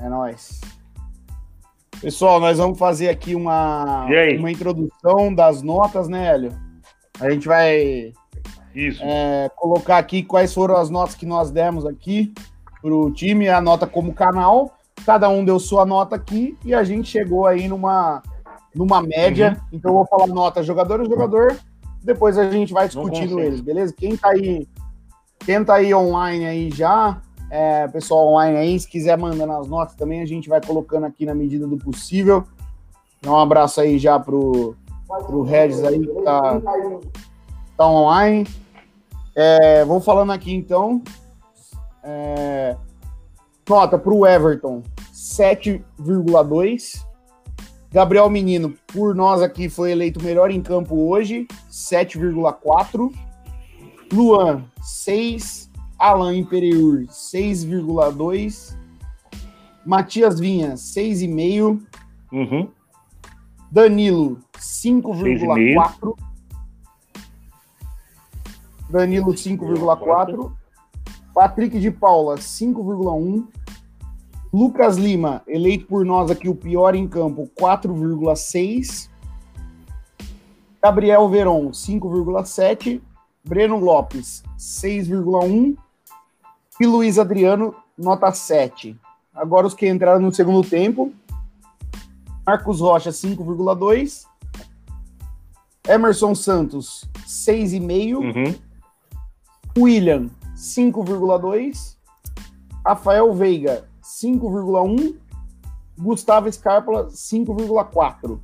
É nóis. Pessoal, nós vamos fazer aqui uma, uma introdução das notas, né, Hélio? A gente vai é, colocar aqui quais foram as notas que nós demos aqui para o time, a nota como canal. Cada um deu sua nota aqui e a gente chegou aí numa, numa média. Uhum. Então eu vou falar nota jogador a jogador, depois a gente vai discutindo eles, beleza? Quem tá aí, quem tá aí online aí já, é, pessoal online aí, se quiser mandando as notas também, a gente vai colocando aqui na medida do possível. Dá um abraço aí já pro, pro Regis aí que tá, tá online. É, vou falando aqui então. É, nota pro Everton 7,2. Gabriel Menino, por nós aqui, foi eleito melhor em campo hoje, 7,4. Luan, 6. Alan Imperiur, 6,2. Matias Vinha, 6,5. Uhum. Danilo, 5,4. Danilo, 5,4. Patrick de Paula, 5,1. Lucas Lima, eleito por nós aqui o pior em campo, 4,6. Gabriel Veron, 5,7. Breno Lopes, 6,1 e Luiz Adriano, nota 7. Agora os que entraram no segundo tempo. Marcos Rocha, 5,2. Emerson Santos, 6,5. Uhum. William, 5,2. Rafael Veiga, 5,1. Gustavo Scarpa, 5,4.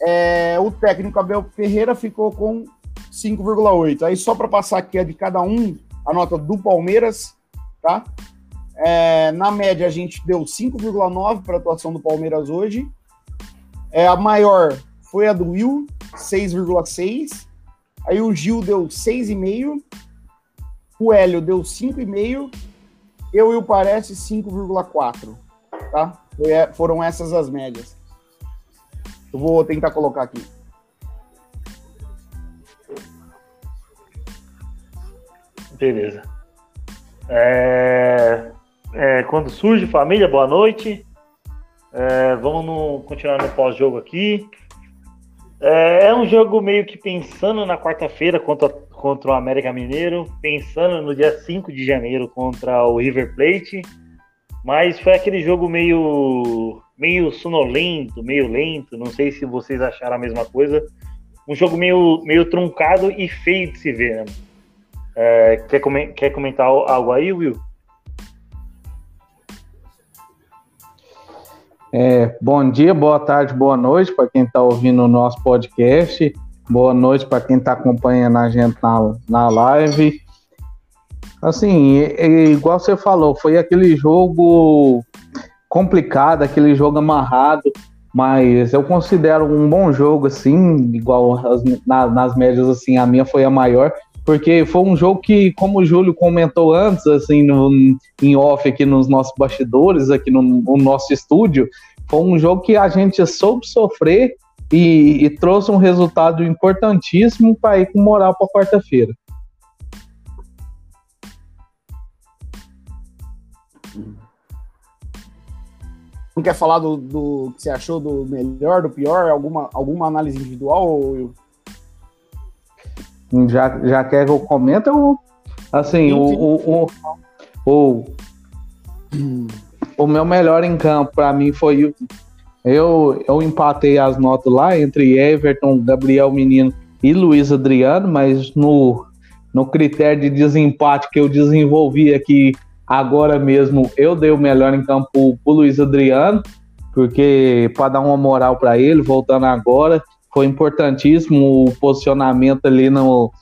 É, o técnico Abel Ferreira ficou com 5,8. Aí só para passar aqui a de cada um, a nota do Palmeiras, tá? É, na média, a gente deu 5,9 para a atuação do Palmeiras hoje. É, a maior foi a do Will, 6,6. Aí o Gil deu 6,5. O Hélio deu 5,5. Eu e o Parece 5,4. Tá? É, foram essas as médias. Eu vou tentar colocar aqui. Beleza. É, é, quando surge família, boa noite. É, vamos no, continuar no pós-jogo aqui. É, é, um jogo meio que pensando na quarta-feira contra, contra o América Mineiro, pensando no dia 5 de janeiro contra o River Plate, mas foi aquele jogo meio, meio sonolento, meio lento, não sei se vocês acharam a mesma coisa. Um jogo meio, meio truncado e feio de se ver, né? É, quer, quer comentar algo aí, Will? É, bom dia, boa tarde, boa noite para quem está ouvindo o nosso podcast. Boa noite para quem está acompanhando a gente na, na live. Assim, é, é, igual você falou, foi aquele jogo complicado, aquele jogo amarrado, mas eu considero um bom jogo, assim, igual as, na, nas médias, assim, a minha foi a maior, porque foi um jogo que, como o Júlio comentou antes, assim, no, em off aqui nos nossos bastidores, aqui no, no nosso estúdio, foi um jogo que a gente soube sofrer e, e trouxe um resultado importantíssimo para ir com moral para quarta-feira. Não quer falar do, do, que você achou do melhor, do pior? Alguma, alguma análise individual? Ou já, já quer que eu comente? Ou, assim, o, o, o, o, meu melhor em campo para mim foi eu, eu empatei as notas lá entre Everton, Gabriel Menino e Luiz Adriano, mas no, no critério de desempate que eu desenvolvi aqui agora mesmo, eu dei o melhor em campo pro Luiz Adriano, porque para dar uma moral para ele, voltando agora, foi importantíssimo o posicionamento ali no,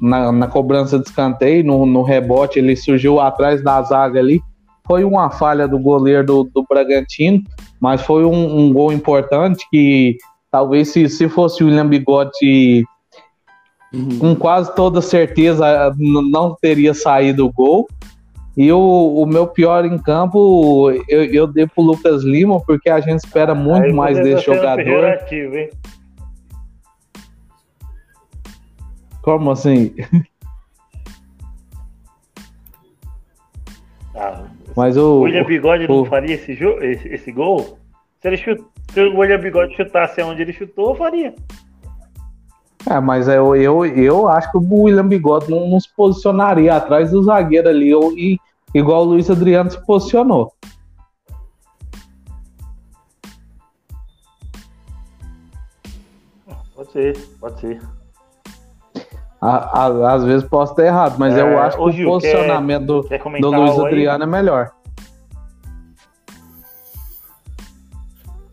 na, na cobrança de escanteio, no, no, rebote, ele surgiu atrás da zaga ali. Foi uma falha do goleiro do, do Bragantino, mas foi um, um, gol importante que talvez se, se fosse o William Bigode uhum. com quase toda certeza não teria saído o gol. E o, o meu pior em campo, eu, eu dei pro Lucas Lima, porque a gente espera muito Aí mais desse jogador. Ativo, hein? Como assim? Ah, Mas o. William Bigode o, não faria esse, esse, esse gol? Se, ele chut, se o William Bigode chutasse onde ele chutou, faria. É, mas eu, eu, eu acho que o William Bigode não, não se posicionaria atrás do zagueiro ali, eu, e, igual o Luiz Adriano se posicionou. Pode ser, pode ser. às vezes posso estar errado, mas é, eu acho que Gil, o posicionamento quer, do, quer do Luiz Adriano aí? é melhor.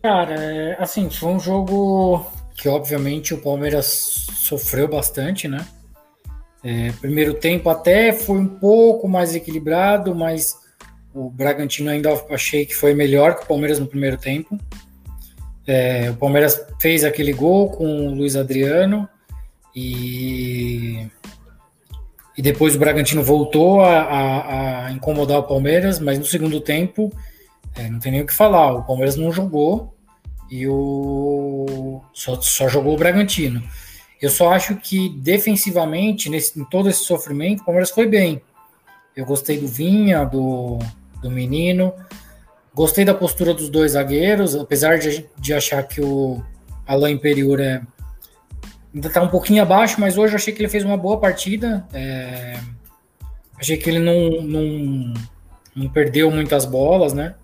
Cara, é, assim, foi um jogo que obviamente o Palmeiras sofreu bastante, né? É, primeiro tempo até foi um pouco mais equilibrado, mas o Bragantino ainda achei que foi melhor que o Palmeiras no primeiro tempo. É, o Palmeiras fez aquele gol com o Luiz Adriano e, e depois o Bragantino voltou a, a, a incomodar o Palmeiras, mas no segundo tempo é, não tem nem o que falar. O Palmeiras não jogou e o só, só jogou o Bragantino. Eu só acho que defensivamente, nesse, em todo esse sofrimento, o Palmeiras foi bem. Eu gostei do Vinha, do, do menino. Gostei da postura dos dois zagueiros, apesar de, de achar que o Alain Imperiur é, ainda está um pouquinho abaixo, mas hoje eu achei que ele fez uma boa partida. É, achei que ele não, não, não perdeu muitas bolas, né?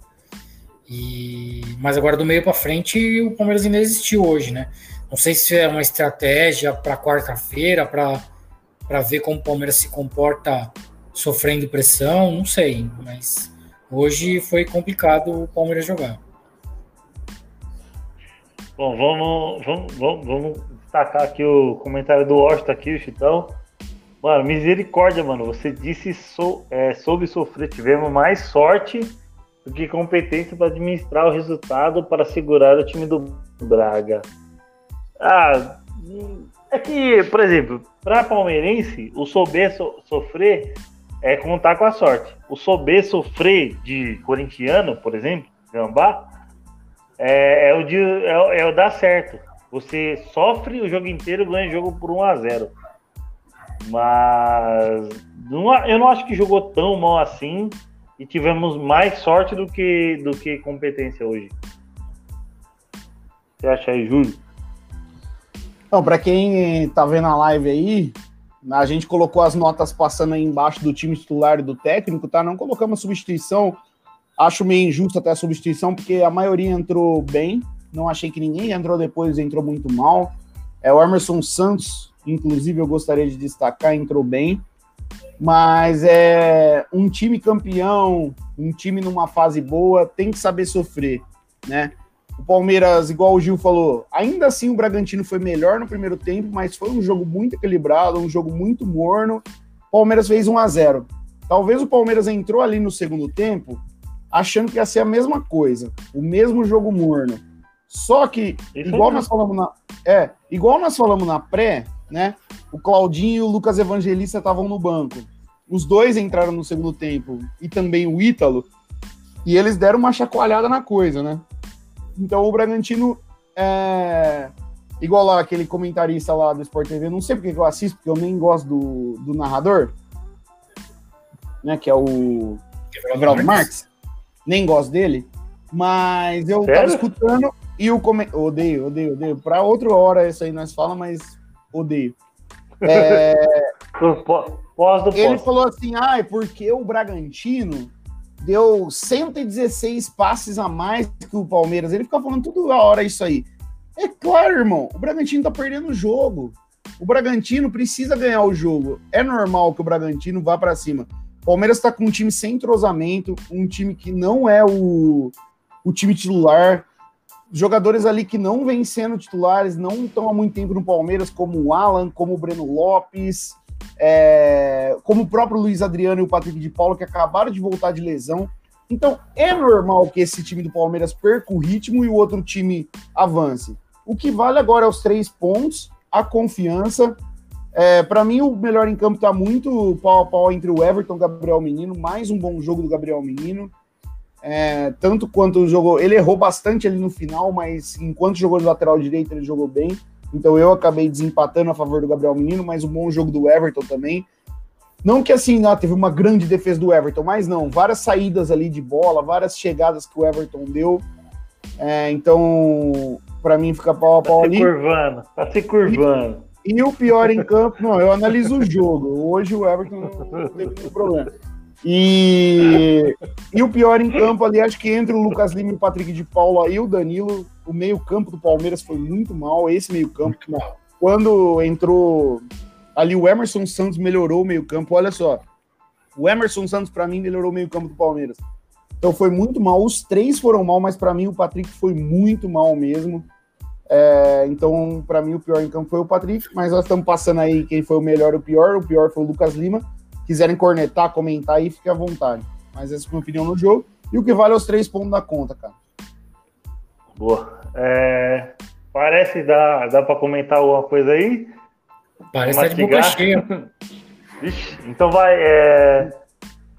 E, mas agora do meio para frente o Palmeiras ainda existiu hoje, né? Não sei se é uma estratégia para quarta-feira, para ver como o Palmeiras se comporta sofrendo pressão, não sei, mas Hoje foi complicado o Palmeiras jogar. Bom, vamos, vamos, vamos, vamos destacar aqui o comentário do Washington aqui, o Chitão. Mano, misericórdia, mano. Você disse so, é, sobre sofrer. Tivemos mais sorte do que competência para administrar o resultado para segurar o time do Braga. Ah, é que, por exemplo, para palmeirense, o souber so, sofrer é contar com a sorte. O sober sofrer de corintiano, por exemplo, Gambá, é, é, o de, é, é, o dar certo. Você sofre o jogo inteiro ganha o jogo por 1 a 0 Mas não, eu não acho que jogou tão mal assim e tivemos mais sorte do que, do que competência hoje. Você acha aí, Júlio? Não, para quem tá vendo a live aí, a gente colocou as notas passando aí embaixo do time titular e do técnico, tá? Não colocamos substituição. Acho meio injusto até a substituição, porque a maioria entrou bem. Não achei que ninguém entrou depois, entrou muito mal. É o Emerson Santos, inclusive, eu gostaria de destacar, entrou bem. Mas é um time campeão, um time numa fase boa, tem que saber sofrer, né? O Palmeiras, igual o Gil falou, ainda assim o Bragantino foi melhor no primeiro tempo, mas foi um jogo muito equilibrado, um jogo muito morno. O Palmeiras fez 1 a 0. Talvez o Palmeiras entrou ali no segundo tempo achando que ia ser a mesma coisa, o mesmo jogo morno. Só que, igual nós falamos na. É, igual nós falamos na pré, né? O Claudinho e o Lucas Evangelista estavam no banco. Os dois entraram no segundo tempo e também o Ítalo. E eles deram uma chacoalhada na coisa, né? Então o Bragantino é igual lá aquele comentarista lá do Sport TV, não sei porque eu assisto, porque eu nem gosto do, do narrador, né, que é o Everaldo Marques. Nem gosto dele, mas eu Sério? tava escutando e o come... odeio, odeio, odeio. Para outra hora isso aí nós fala, mas odeio. É... ele falou assim: ah, é porque o Bragantino deu 116 passes a mais que o Palmeiras. Ele fica falando toda hora isso aí. É claro, irmão, o Bragantino tá perdendo o jogo. O Bragantino precisa ganhar o jogo. É normal que o Bragantino vá para cima. O Palmeiras tá com um time sem entrosamento, um time que não é o, o time titular. Jogadores ali que não vêm sendo titulares, não estão há muito tempo no Palmeiras, como o Alan, como o Breno Lopes, é, como o próprio Luiz Adriano e o Patrick de Paulo, que acabaram de voltar de lesão. Então, é normal que esse time do Palmeiras perca o ritmo e o outro time avance. O que vale agora é os três pontos, a confiança. É, para mim, o melhor em campo está muito pau a pau entre o Everton e o Gabriel Menino. Mais um bom jogo do Gabriel Menino. É, tanto quanto jogou. Ele errou bastante ali no final, mas enquanto jogou de lateral direito, ele jogou bem. Então eu acabei desempatando a favor do Gabriel Menino, mas um bom jogo do Everton também. Não que assim, ah, teve uma grande defesa do Everton, mas não, várias saídas ali de bola, várias chegadas que o Everton deu. É, então, para mim fica pau a pau tá ali. Tá se curvando, tá se curvando. E, e, o pior em campo, não, eu analiso o jogo. Hoje o Everton não teve problema. E, e o pior em campo ali, acho que entre o Lucas Lima e o Patrick de Paula e o Danilo, o meio-campo do Palmeiras foi muito mal. Esse meio-campo, quando entrou ali o Emerson Santos melhorou o meio-campo. Olha só, o Emerson Santos, para mim, melhorou o meio-campo do Palmeiras. Então foi muito mal. Os três foram mal, mas para mim o Patrick foi muito mal mesmo. É, então, para mim, o pior em campo foi o Patrick, mas nós estamos passando aí quem foi o melhor e o pior. O pior foi o Lucas Lima quiserem cornetar, comentar aí, fique à vontade. Mas essa é a minha opinião no jogo. E o que vale é os três pontos da conta, cara. Boa. É, parece dar, dá para comentar alguma coisa aí? Parece tá de boca cheia. Ixi, então vai. É...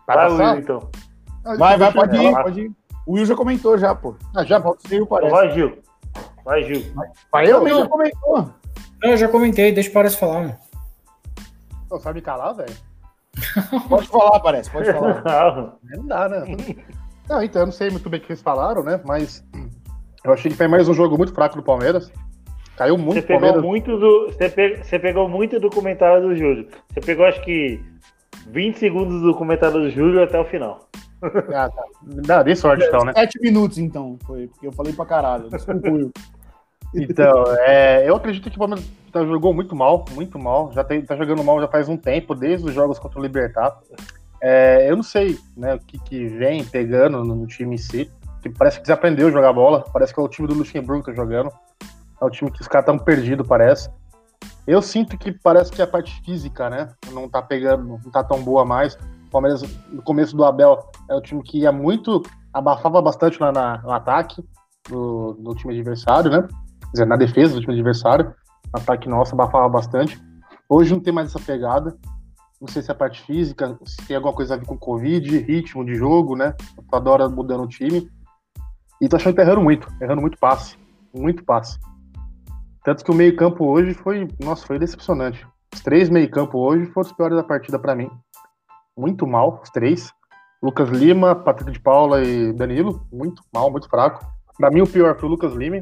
Vai, vai Will, então. Vai, vai, pode ir, pode ir. O Will já comentou já, pô. Ah, já, pode ser, parece. Então vai, Gil. Vai, Gil. Vai, eu mesmo já comentou. Eu já comentei, deixa o Parece falar, mano. Pô, sabe calar, velho? Pode falar, parece, pode falar. Não dá, né? Não, então, eu não sei muito bem o que eles falaram, né? Mas eu achei que foi mais um jogo muito fraco do Palmeiras. Caiu muito. Você pegou Palmeiras. muito do. Você, pe... você pegou muito do comentário do Júlio. Você pegou, acho que, 20 segundos do comentário do Júlio até o final. Ah, tá. Dá, dei sorte, então, né? 7 minutos, então, foi, porque eu falei pra caralho. Desculpa, Então, é, eu acredito que o Palmeiras tá, jogou muito mal, muito mal. Já tem, tá jogando mal já faz um tempo, desde os jogos contra o Libertar. É, eu não sei né, o que, que vem pegando no time em si. Que parece que desaprendeu a jogar bola. Parece que é o time do Luxemburgo que tá jogando. É o time que os caras estão perdidos, parece. Eu sinto que parece que a parte física, né? Não tá pegando, não tá tão boa mais. O Palmeiras, no começo do Abel, é o time que ia muito, abafava bastante na, na no ataque do, do time adversário, né? Dizer, na defesa do time adversário. Ataque nosso abafava bastante. Hoje não tem mais essa pegada. Não sei se é a parte física, se tem alguma coisa a ver com Covid, ritmo de jogo, né? Toda hora mudando o time. E tô achando que tá errando muito, errando muito passe. Muito passe. Tanto que o meio-campo hoje foi, nossa, foi decepcionante. Os três meio-campo hoje foram os piores da partida para mim. Muito mal, os três. Lucas Lima, Patrick de Paula e Danilo, muito mal, muito fraco. Para mim, o pior foi o Lucas Lima,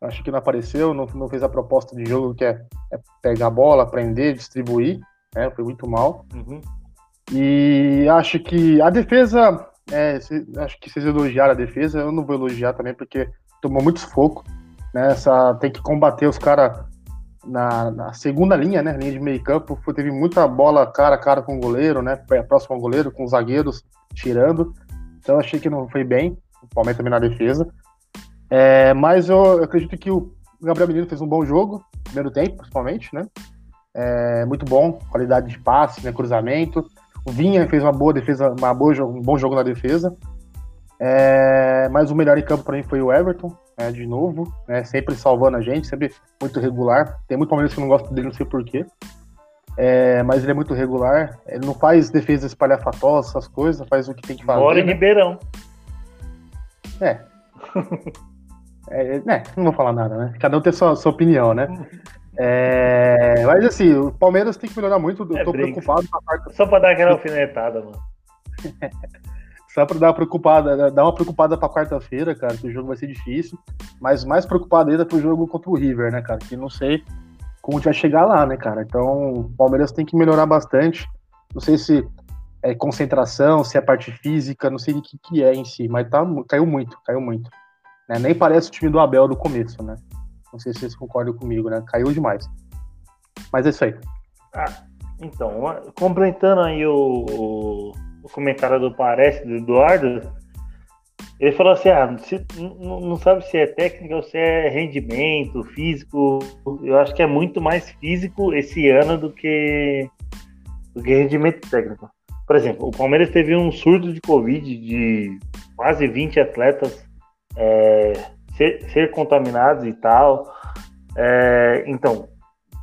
Acho que não apareceu, não, não fez a proposta de jogo que é, é pegar a bola, aprender, distribuir. Né? Foi muito mal. Uhum. E acho que a defesa. É, acho que vocês elogiaram a defesa, eu não vou elogiar também, porque tomou muito sufoco. Né? Essa, tem que combater os caras na, na, segunda linha, né? Linha de meio campo. Teve muita bola cara a cara com o goleiro, né? Próximo ao goleiro, com os zagueiros tirando. Então achei que não foi bem. O Palmeiras também na defesa. É, mas eu acredito que o Gabriel Menino fez um bom jogo, primeiro tempo, principalmente, né? É, muito bom, qualidade de passe, né, cruzamento. O Vinha fez uma boa defesa, uma boa, um bom jogo na defesa. É, mas o melhor em campo para mim foi o Everton, né, de novo, né, sempre salvando a gente, sempre muito regular. Tem muito palmeiras que não gostam dele, não sei porquê. É, mas ele é muito regular. Ele não faz defesa espalhafatosa, essas coisas, faz o que tem que fazer. Mora em né? Ribeirão. É. É, né, não vou falar nada, né? Cada um tem sua, sua opinião, né? É, mas assim, o Palmeiras tem que melhorar muito. Eu é tô brinco. preocupado com a parte. Só pra dar aquela alfinetada, mano. Só pra dar uma preocupada, dar uma preocupada pra quarta-feira, cara, que o jogo vai ser difícil. Mas mais preocupado ainda pro jogo contra o River, né, cara? Que não sei como a gente vai chegar lá, né, cara? Então, o Palmeiras tem que melhorar bastante. Não sei se é concentração, se é parte física, não sei o que, que é em si, mas tá, caiu muito, caiu muito. Né? Nem parece o time do Abel do começo, né? Não sei se vocês concordam comigo, né? Caiu demais. Mas é isso aí. Ah, então, complementando aí o, o, comentário do Parece, do Eduardo, ele falou assim: ah, se, não, não sabe se é técnica ou se é rendimento, físico. Eu acho que é muito mais físico esse ano do que, do que rendimento técnico. Por exemplo, o Palmeiras teve um surto de Covid de quase 20 atletas é, ser, ser, contaminados e tal. É, então,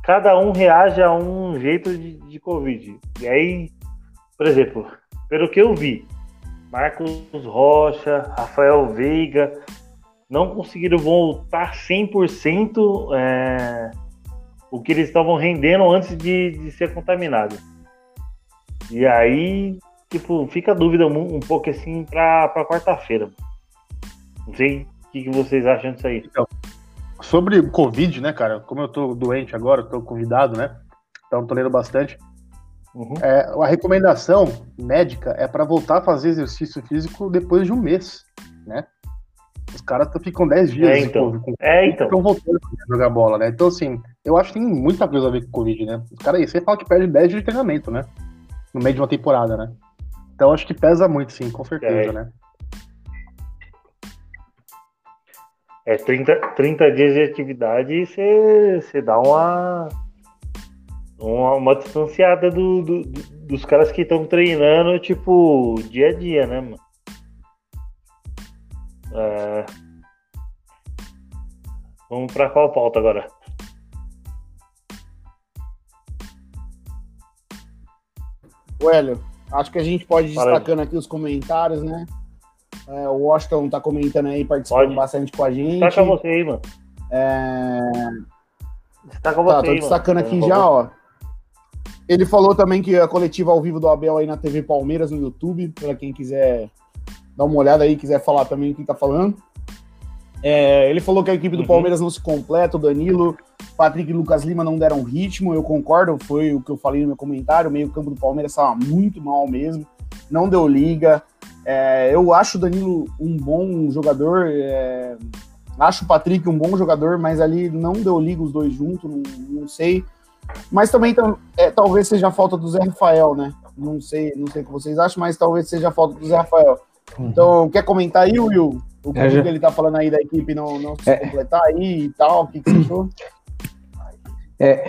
cada um reage a um jeito de, de Covid. E aí, por exemplo, pelo que eu vi, Marcos Rocha, Rafael Veiga não conseguiram voltar 100% é, o que eles estavam rendendo antes de, de ser contaminados. E aí, tipo, fica a dúvida um, um pouco assim pra quarta-feira. Não sei o que, que, vocês acham disso aí. Então, sobre o Covid, né, cara? Como eu tô doente agora, tô convidado, né? Então tô lendo bastante. Uhum. É, a recomendação médica é para voltar a fazer exercício físico depois de um mês, né? Os caras ficam 10 dias é, então. com, é, então. ficam voltando a jogar bola, né? Então, assim, eu acho que tem muita coisa a ver com o Covid, né? Os caras aí, você fala que perde 10 dias de treinamento, né? No meio de uma temporada, né? Então, acho que pesa muito, sim, com certeza, é. né? É, 30, 30 dias de atividade e você dá uma uma, uma distanciada do, do, dos caras que estão treinando, tipo, dia a dia, né, mano? É... Vamos para qual pauta agora? O Hélio, acho que a gente pode ir destacando aqui os comentários, né? É, o Washington tá comentando aí, participando pode. bastante com a gente. Destaca você aí, mano. É... Destaca você tá, tô destacando aqui já, ó. Ele falou também que a coletiva ao vivo do Abel aí na TV Palmeiras no YouTube, para quem quiser dar uma olhada aí, quiser falar também o que tá falando. É, ele falou que a equipe do uhum. Palmeiras não se completa, o Danilo, Patrick e Lucas Lima não deram ritmo, eu concordo, foi o que eu falei no meu comentário, o meio campo do Palmeiras estava muito mal mesmo, não deu liga. É, eu acho o Danilo um bom jogador, é, acho o Patrick um bom jogador, mas ali não deu liga os dois juntos, não, não sei. Mas também é, talvez seja a falta do Zé Rafael, né? Não sei, não sei o que vocês acham, mas talvez seja a falta do Zé Rafael. Uhum. Então, quer comentar aí, Will? O que, é, já... ele tá falando aí da equipe não, não se é... completar aí e tal? O que, que você achou? É,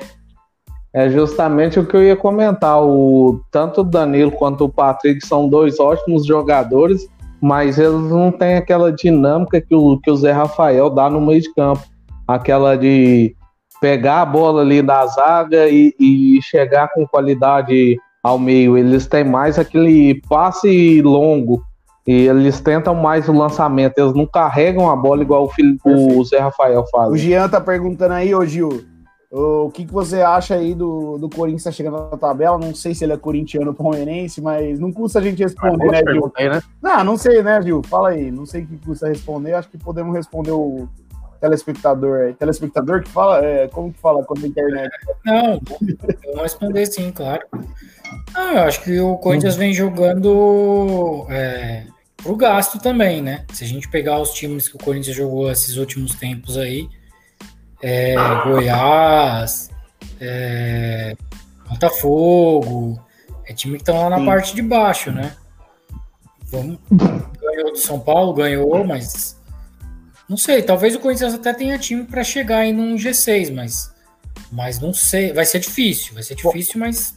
é justamente o que eu ia comentar. O, tanto o Danilo quanto o Patrick são dois ótimos jogadores, mas eles não têm aquela dinâmica que o, que o Zé Rafael dá no meio de campo. Aquela de pegar a bola ali da zaga e, e chegar com qualidade ao meio. Eles têm mais aquele passe longo e eles tentam mais o lançamento. Eles não carregam a bola igual o, filho, o Zé Rafael faz. O Jean tá perguntando aí, ô Gil, o que, que você acha aí do, do Corinthians tá chegando na tabela? Não sei se ele é corintiano ou palmeirense, mas não custa a gente responder, né, Gil? né? Não, não sei, né, Gil? Fala aí. Não sei o que custa responder. Acho que podemos responder o telespectador aí. Telespectador que fala? É, como que fala quando a internet? Não, vou responder sim, claro. Ah, eu acho que o Corinthians vem jogando é, pro gasto também, né? Se a gente pegar os times que o Corinthians jogou esses últimos tempos aí, é, Goiás, é, Botafogo, é time que estão lá na sim. parte de baixo, né? Vamos, ganhou do São Paulo, ganhou, mas não sei, talvez o Corinthians até tenha time para chegar aí num G6, mas, mas não sei. Vai ser difícil, vai ser difícil, mas.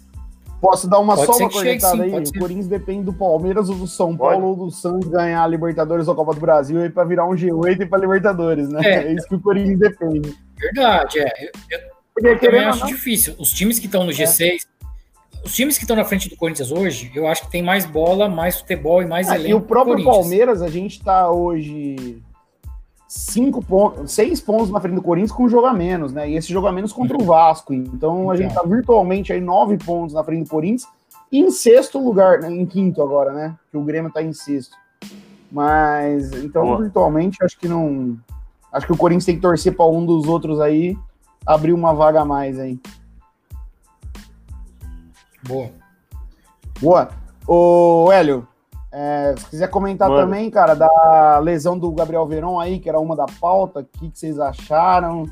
Posso dar uma só uma cornetada aí? O Corinthians depende do Palmeiras ou do São Paulo ou do Santos ganhar a Libertadores ou a Copa do Brasil aí para virar um G8 e para Libertadores, né? É. é. isso que o Corinthians depende. Verdade, é. Eu, eu, eu também acho não. difícil. Os times que estão no G6, é. os times que estão na frente do Corinthians hoje, eu acho que tem mais bola, mais futebol e mais é, elenco. E o próprio Palmeiras, a gente está hoje cinco pontos, seis pontos na frente do Corinthians com um jogo a menos, né? E esse jogo a menos contra o Vasco. Então a gente tá virtualmente aí nove pontos na frente do Corinthians e em sexto lugar, né? em quinto agora, né? Que o Grêmio tá em sexto. Mas então Boa. virtualmente acho que não, acho que o Corinthians tem que torcer para um dos outros aí abrir uma vaga a mais aí. Boa. Boa. Ô, Hélio, é, se quiser comentar Mano. também, cara, da lesão do Gabriel Verão aí, que era uma da pauta, o que, que vocês acharam?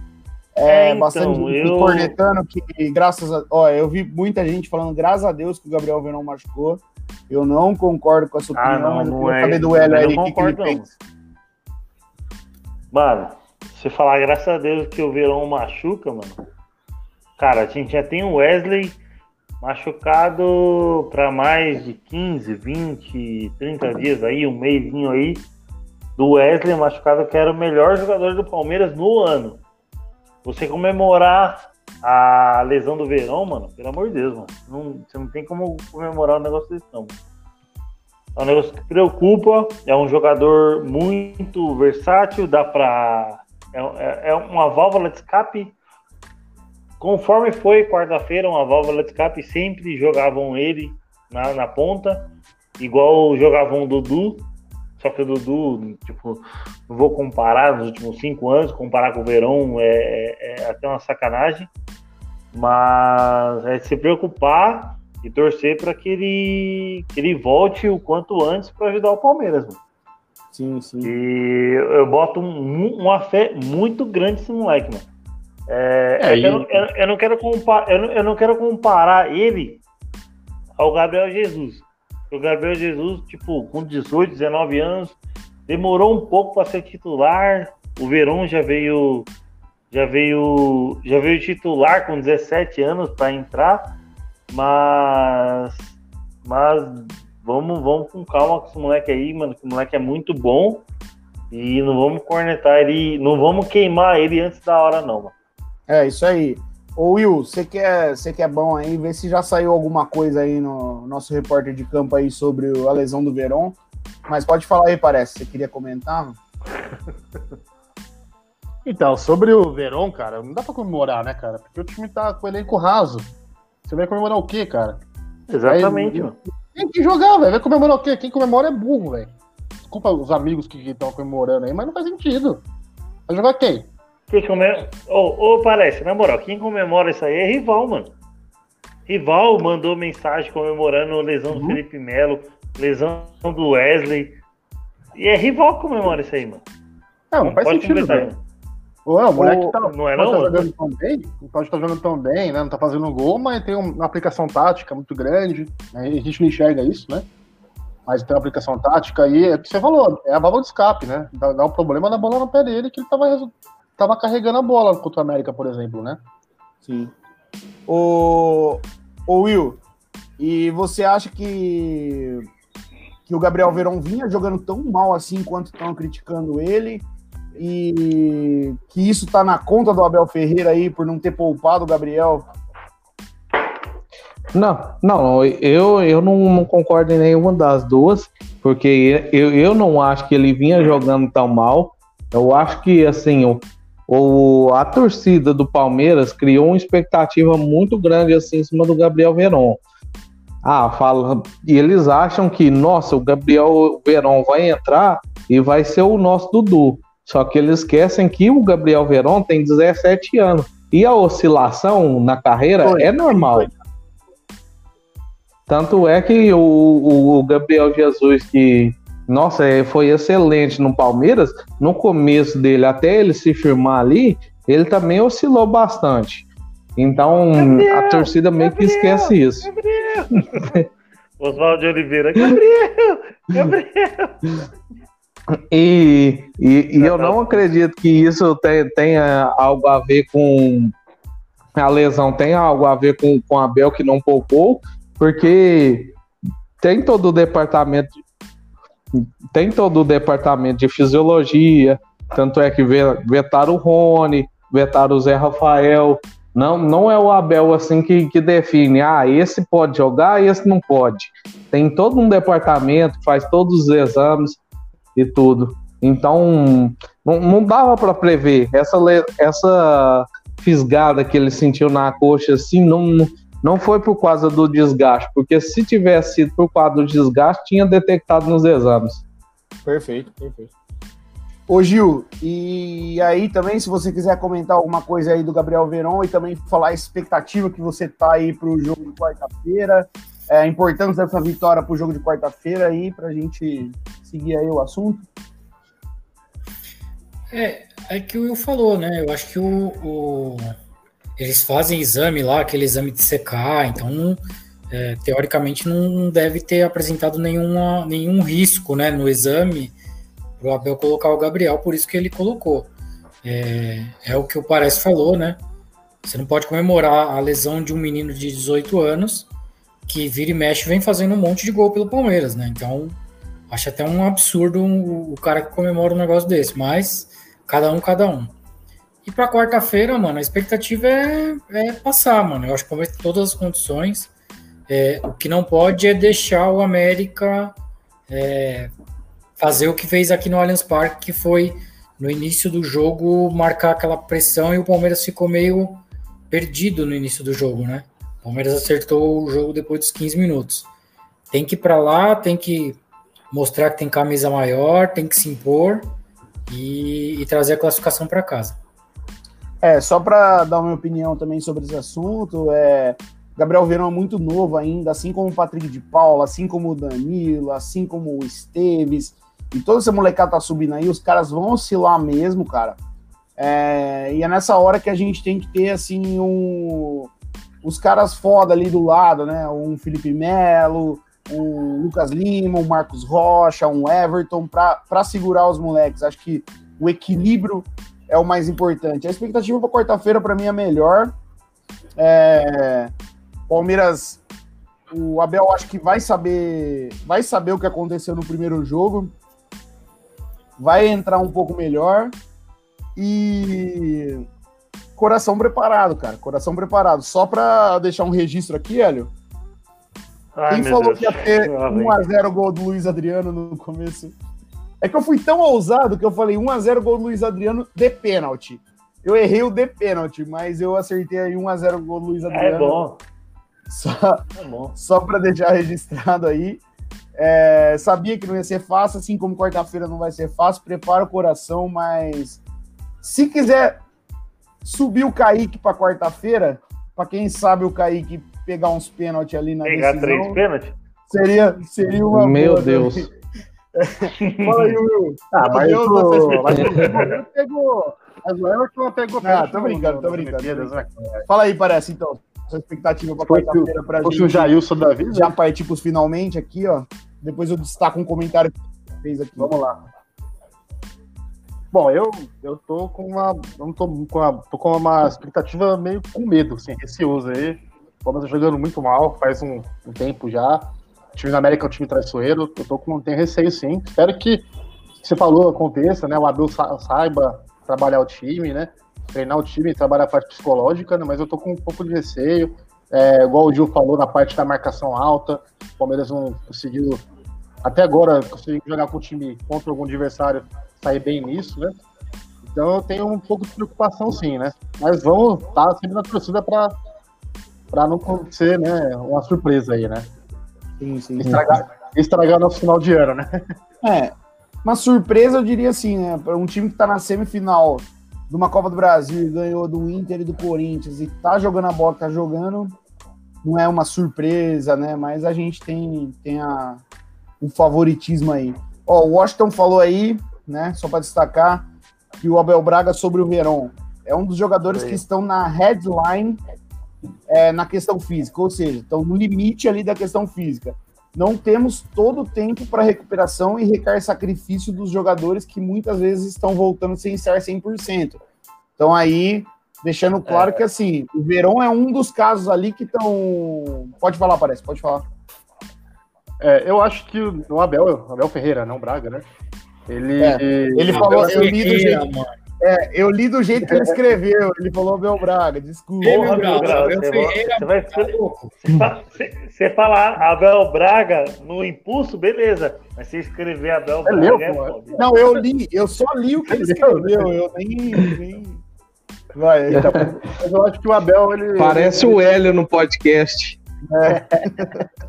É, é então, bastante eu... cornetando que, graças a. Ó, eu vi muita gente falando, graças a Deus, que o Gabriel Verão machucou. Eu não concordo com essa ah, opinião, ah, não, mas eu queria é, saber do Hélio aí o que, que ele pensa. Mano, se falar graças a Deus que o Verão machuca, mano. Cara, a gente já tem o Wesley machucado para mais de 15, 20, 30 dias aí, um mêsinho aí, do Wesley machucado, que era o melhor jogador do Palmeiras no ano. Você comemorar a lesão do Verão, mano, pelo amor de Deus, mano. Não, você não tem como comemorar um negócio desse, não. É um negócio que preocupa, é um jogador muito versátil, dá pra. É, é, é uma válvula de escape Conforme foi quarta-feira, uma válvula de escape, sempre jogavam ele na, na ponta, igual jogavam o Dudu, só que o Dudu, tipo, não vou comparar nos últimos cinco anos, comparar com o Verão é, é, é até uma sacanagem, mas é se preocupar e torcer para que ele, que ele volte o quanto antes para ajudar o Palmeiras. Mano. Sim, sim. E eu boto um, uma fé muito grande nesse moleque, mano. É, é, eu, não, eu, eu, não quero comparar, eu, não, eu não quero comparar ele ao Gabriel Jesus. O Gabriel Jesus, tipo, com 18, 19 anos, demorou um pouco para ser titular. O Verón já veio já veio já veio titular com 17 anos para entrar, mas mas vamos vamos com calma com esse moleque aí, mano, que o moleque é muito bom e não vamos cornetar ele, não vamos queimar ele antes da hora não, mano. É, isso aí. Ô Will, você que, é, você que é bom aí, vê se já saiu alguma coisa aí no nosso repórter de campo aí sobre a lesão do Verón. Mas pode falar aí, parece. Você queria comentar? Então, sobre o Verón, cara, não dá pra comemorar, né, cara? Porque o time tá com o elenco raso. Você vai comemorar o quê, cara? Exatamente, mano. Tem que jogar, velho. Vai comemorar o quê? Quem comemora é burro, velho. Desculpa os amigos que estão comemorando aí, mas não faz sentido. Vai jogar quem? Quem comemora. Ou, ou parece, na moral, quem comemora isso aí é rival, mano. Rival mandou mensagem comemorando a lesão uhum. do Felipe Melo, lesão do Wesley. E é rival que comemora isso aí, mano. Não, não faz Pode sentido, velho. Ué, o moleque tá, não é não, tá jogando tão bem, pode estar tá jogando tão bem, né? Não tá fazendo gol, mas tem uma aplicação tática muito grande. Né? A gente não enxerga isso, né? Mas tem uma aplicação tática aí, é o que você falou, é a válvula de escape, né? Dá, dá um problema na bola no pé dele que ele tava tava carregando a bola contra o América, por exemplo, né? Sim. O, o Will, e você acha que, que o Gabriel Verão vinha jogando tão mal assim quanto estão criticando ele? E que isso tá na conta do Abel Ferreira aí por não ter poupado o Gabriel? Não, não, eu, eu não, não concordo em nenhuma das duas, porque eu, eu não acho que ele vinha jogando tão mal. Eu acho que assim, o, o, a torcida do Palmeiras criou uma expectativa muito grande assim em cima do Gabriel Veron. Ah, fala, e eles acham que, nossa, o Gabriel Veron vai entrar e vai ser o nosso Dudu. Só que eles esquecem que o Gabriel Veron tem 17 anos. E a oscilação na carreira Foi. é normal. Tanto é que o, o, Gabriel Jesus, que nossa, é, foi excelente no Palmeiras. No começo dele, até ele se firmar ali, ele também oscilou bastante. Então, Gabriel, a torcida meio Gabriel, que esquece isso. Gabriel. Oswaldo Oliveira, Gabriel! Gabriel! E, e, e, eu não acredito que isso tenha algo a ver com a lesão, tenha algo a ver com, com a Bel que não poupou, porque tem todo o departamento tem todo o departamento de fisiologia, tanto é que vetaram o Rony, vetaram o Zé Rafael. Não, não é o Abel assim que, que define, ah, esse pode jogar, esse não pode. Tem todo um departamento, faz todos os exames e tudo. Então, não, não dava para prever. Essa, essa fisgada que ele sentiu na coxa, assim, não, não foi por causa do desgaste, porque se tivesse sido por causa do desgaste, tinha detectado nos exames. Perfeito, perfeito. Ô Gil, e aí também, se você quiser comentar alguma coisa aí do Gabriel Veron e também falar a expectativa que você tá aí para o jogo de quarta-feira, é, a importância dessa vitória para o jogo de quarta-feira aí, para a gente seguir aí o assunto. É, é que o Will falou, né? Eu acho que o, o eles fazem exame lá, aquele exame de secar, então é, teoricamente não deve ter apresentado nenhuma, nenhum risco né, no exame para o Abel colocar o Gabriel, por isso que ele colocou. É, é o que o Parece falou, né? Você não pode comemorar a lesão de um menino de 18 anos que vira e mexe vem fazendo um monte de gol pelo Palmeiras, né? Então, acho até um absurdo o cara que comemora um negócio desse, mas cada um, cada um. E para quarta-feira, mano, a expectativa é, é, passar, mano. Eu acho que vai ter todas as condições. É, o que não pode é deixar o América é, fazer o que fez aqui no Allianz Parque, que foi no início do jogo marcar aquela pressão e o Palmeiras ficou meio perdido no início do jogo, né? O Palmeiras acertou o jogo depois dos 15 minutos. tem que ir para lá, tem que mostrar que tem camisa maior, tem que se impor e, e trazer a classificação para casa. É, só para dar uma opinião também sobre esse assunto, é, Gabriel Verão é muito novo ainda, assim como o Patrick de Paula, assim como o Danilo, assim como o Esteves, e toda essa molecada tá subindo aí, os caras vão oscilar mesmo, cara. É, e é nessa hora que a gente tem que ter, assim, um, os caras foda ali do lado, né? Um Felipe Melo, um Lucas Lima, um Marcos Rocha, um Everton, para segurar os moleques. Acho que o equilíbrio é o mais importante. A expectativa para quarta-feira, para mim, é melhor. É... Palmeiras, o Abel acho que vai saber, vai saber o que aconteceu no primeiro jogo, vai entrar um pouco melhor e coração preparado, cara, coração preparado. Só para deixar um registro aqui, Hélio. Ai, Quem falou Deus. que ia ter 1x0 gol do Luiz Adriano no começo é que eu fui tão ousado que eu falei 1x0 gol do Luiz Adriano de pênalti. Eu errei o de pênalti, mas eu acertei aí 1x0 gol do Luiz é Adriano. É bom. Só, é bom. só para deixar registrado aí. É, sabia que não ia ser fácil, assim como quarta-feira não vai ser fácil. Prepara o coração, mas se quiser subir o Kaique para quarta-feira, para quem sabe o Kaique pegar uns pênaltis ali na Pegar decisão, três pênaltis? Seria, seria uma Meu boa, Deus. Né? Fala aí, Will. Ah, mas Deus, o... Mas pegou. Mas o Everton pegou. Ah, tô brincando, tô brincando. Né? Fala aí, parece, então. Sua expectativa para quarta-feira pra gente. o Jailson da vida. Já partir pros finalmente aqui, ó. Depois eu destaco um comentário que fez aqui. Vamos lá. Bom, eu, eu tô com uma. Não tô com uma, tô com uma expectativa meio com medo, assim, receoso aí. O Palmeiras tá jogando muito mal, faz um, um tempo já. Time da América é um time traiçoeiro, eu tô com, tenho receio sim. Espero que você falou aconteça, né? O Abel saiba trabalhar o time, né? Treinar o time, trabalhar a parte psicológica, né? Mas eu tô com um pouco de receio. É, igual o Gil falou na parte da marcação alta, o Palmeiras não conseguiu, até agora, conseguiu jogar com o time contra algum adversário, sair bem nisso, né? Então eu tenho um pouco de preocupação sim, né? Mas vamos estar tá sempre na torcida para não acontecer, né? Uma surpresa aí, né? Sim, sim. Estragar, estragar nosso final de ano, né? É, uma surpresa, eu diria assim, né? Para um time que está na semifinal de uma Copa do Brasil e ganhou do Inter e do Corinthians e tá jogando a bola que tá jogando, não é uma surpresa, né? Mas a gente tem, tem a, um favoritismo aí. Ó, o Washington falou aí, né? Só para destacar, que o Abel Braga sobre o Verón é um dos jogadores que estão na headline é, na questão física, ou seja, estão no limite ali da questão física. Não temos todo o tempo para recuperação e requer sacrifício dos jogadores que muitas vezes estão voltando sem estar 100%. Então aí, deixando claro é. que assim, o Verão é um dos casos ali que estão... Pode falar, parece, pode falar. É, eu acho que o Abel, o Abel Ferreira, não Braga, né? Ele, é, ele falou, eu li do jeito, é, eu li do jeito que ele escreveu. Ele falou Abel Braga, desculpa. Porra, Abel Braga, você, você, vai, você, você falar Abel Braga no impulso, beleza. Mas você escrever Abel é Braga meu, é. Não, eu li, eu só li o que ele escreveu. Eu nem. nem... Vai, então, mas eu acho que o Abel. Ele, Parece ele... o Hélio no podcast. É.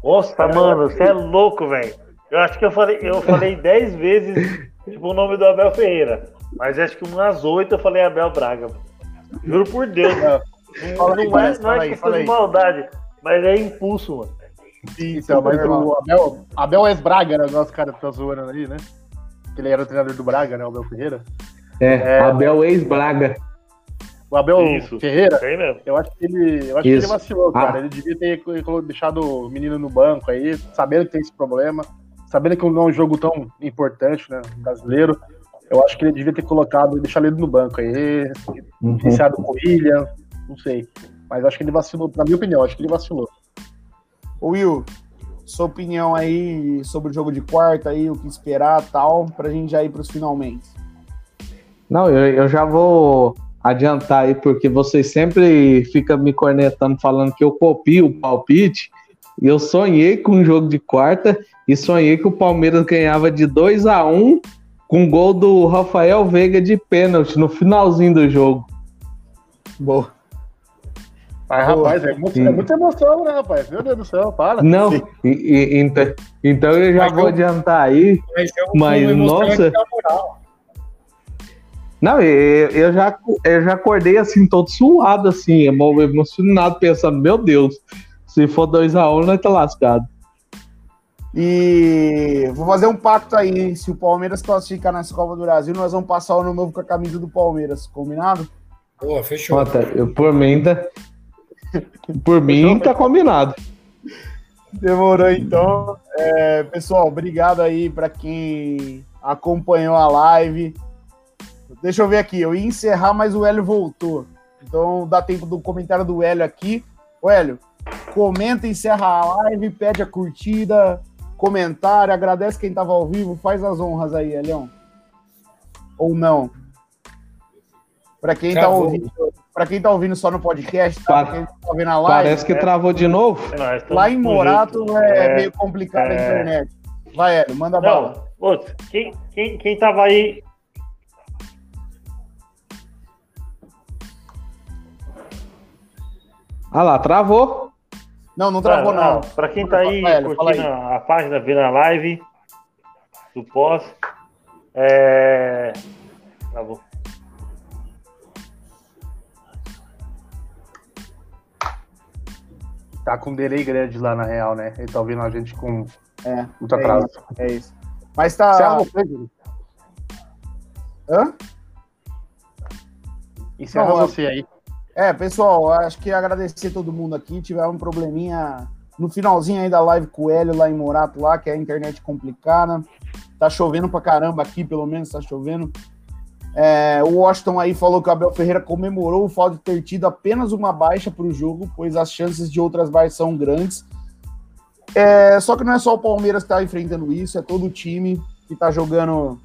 Nossa, mano, você é louco, velho. Eu acho que eu falei, eu falei dez vezes tipo, o nome do Abel Ferreira. Mas acho que umas oito eu falei Abel Braga. Juro por Deus. Não, não, é, não é questão de maldade, mas é impulso, mano. Então, mas o Abel, Abel S. Braga era o nosso cara que tá zoando ali, né? Ele era o treinador do Braga, né? O Abel Ferreira. É, é Abel ex-Braga. O Abel Isso, Ferreira, eu acho que ele, eu acho que ele vacilou, cara. Ah. Ele devia ter deixado o menino no banco aí, sabendo que tem esse problema, sabendo que não é um jogo tão importante, né? Brasileiro. Eu acho que ele devia ter colocado e deixado ele no banco aí, uhum. iniciado com o William, não sei. Mas acho que ele vacilou, na minha opinião, acho que ele vacilou. Will, sua opinião aí sobre o jogo de quarta aí, o que esperar tal, pra gente já ir pros finalmente. Não, eu, eu já vou adiantar aí, porque vocês sempre ficam me cornetando falando que eu copio o palpite. E eu sonhei com um jogo de quarta e sonhei que o Palmeiras ganhava de 2 a 1 com gol do Rafael Veiga de pênalti no finalzinho do jogo. Boa. Mas, rapaz, é, muito, é muita emoção, né, rapaz? Meu Deus do céu, para. Não, e, e, então, então eu já mas vou eu, adiantar aí. Mas, nossa. Não, eu, eu, já, eu já acordei assim, todo suado, assim, emocionado, pensando, meu Deus, se for 2x1, um, nós tá lascado. E vou fazer um pacto aí. Se o Palmeiras classificar nessa Copa do Brasil, nós vamos passar o ano novo com a camisa do Palmeiras. Combinado? Boa, fechou. eu, por mim, tá, por mim, tá combinado. Demorou então. É, pessoal, obrigado aí para quem acompanhou a live. Deixa eu ver aqui, eu ia encerrar, mas o Hélio voltou. Então dá tempo do comentário do Hélio aqui. O Hélio, comenta, encerra a live, pede a curtida, comentário, agradece quem estava ao vivo, faz as honras aí, Elião. Ou não? Para quem está ouvindo, para quem tá ouvindo só no podcast, tá? quem tá ouvindo na live, parece que é... travou de novo. É, Lá em Morato é, é, meio complicado a é. internet. Vai, Hélio, manda não, bala. Outro, quem, quem, quem tava aí Ah lá, travou. Não, não travou, não. não. Para quem tá aí Hélio, curtindo aí. a página, vendo a live do pós, é... travou. Tá com delay grande lá na real, né? Ele tá ouvindo a gente com é, muito atraso. É isso. É isso. Mas tá. Você Hã? Encerra Não, você aí. É, pessoal, acho que agradecer todo mundo aqui. Tiveram um probleminha no finalzinho aí da live com o Hélio lá em Morato, lá, que é a internet complicada. Tá chovendo pra caramba aqui, pelo menos tá chovendo. É, o Washington aí falou que o Abel Ferreira comemorou o fato de ter tido apenas uma baixa para o jogo, pois as chances de outras baixas são grandes. É, só que não é só o Palmeiras que está enfrentando isso, é todo o time que está jogando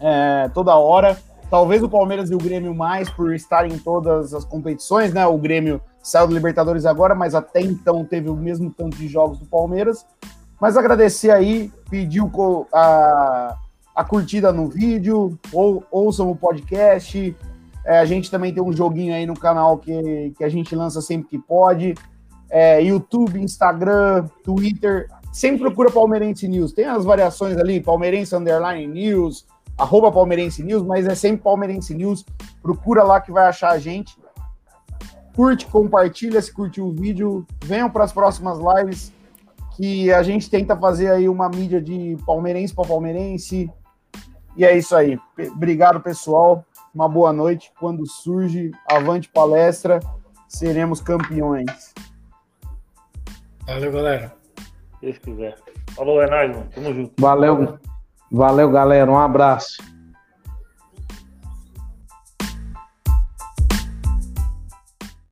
é, toda hora. Talvez o Palmeiras e o Grêmio mais por estarem em todas as competições, né? O Grêmio saiu do Libertadores agora, mas até então teve o mesmo tanto de jogos do Palmeiras. Mas agradecer aí, pediu a a curtida no vídeo, ou ouçam o podcast. É, a gente também tem um joguinho aí no canal que, que a gente lança sempre que pode. É, YouTube, Instagram, Twitter. Sempre procura Palmeirense News. Tem as variações ali, Palmeirense Underline News, arroba Palmeirense News, mas é sempre Palmeirense News. Procura lá que vai achar a gente. Curte, compartilha se curtiu o vídeo. Venham para as próximas lives que a gente tenta fazer aí uma mídia de palmeirense para palmeirense, e é isso aí. Obrigado, pessoal. Uma boa noite. Quando surge Avante Palestra, seremos campeões. Valeu, galera. Se Deus quiser. Falou, é nóis, mano. Tamo junto. Valeu. Valeu, galera. Um abraço.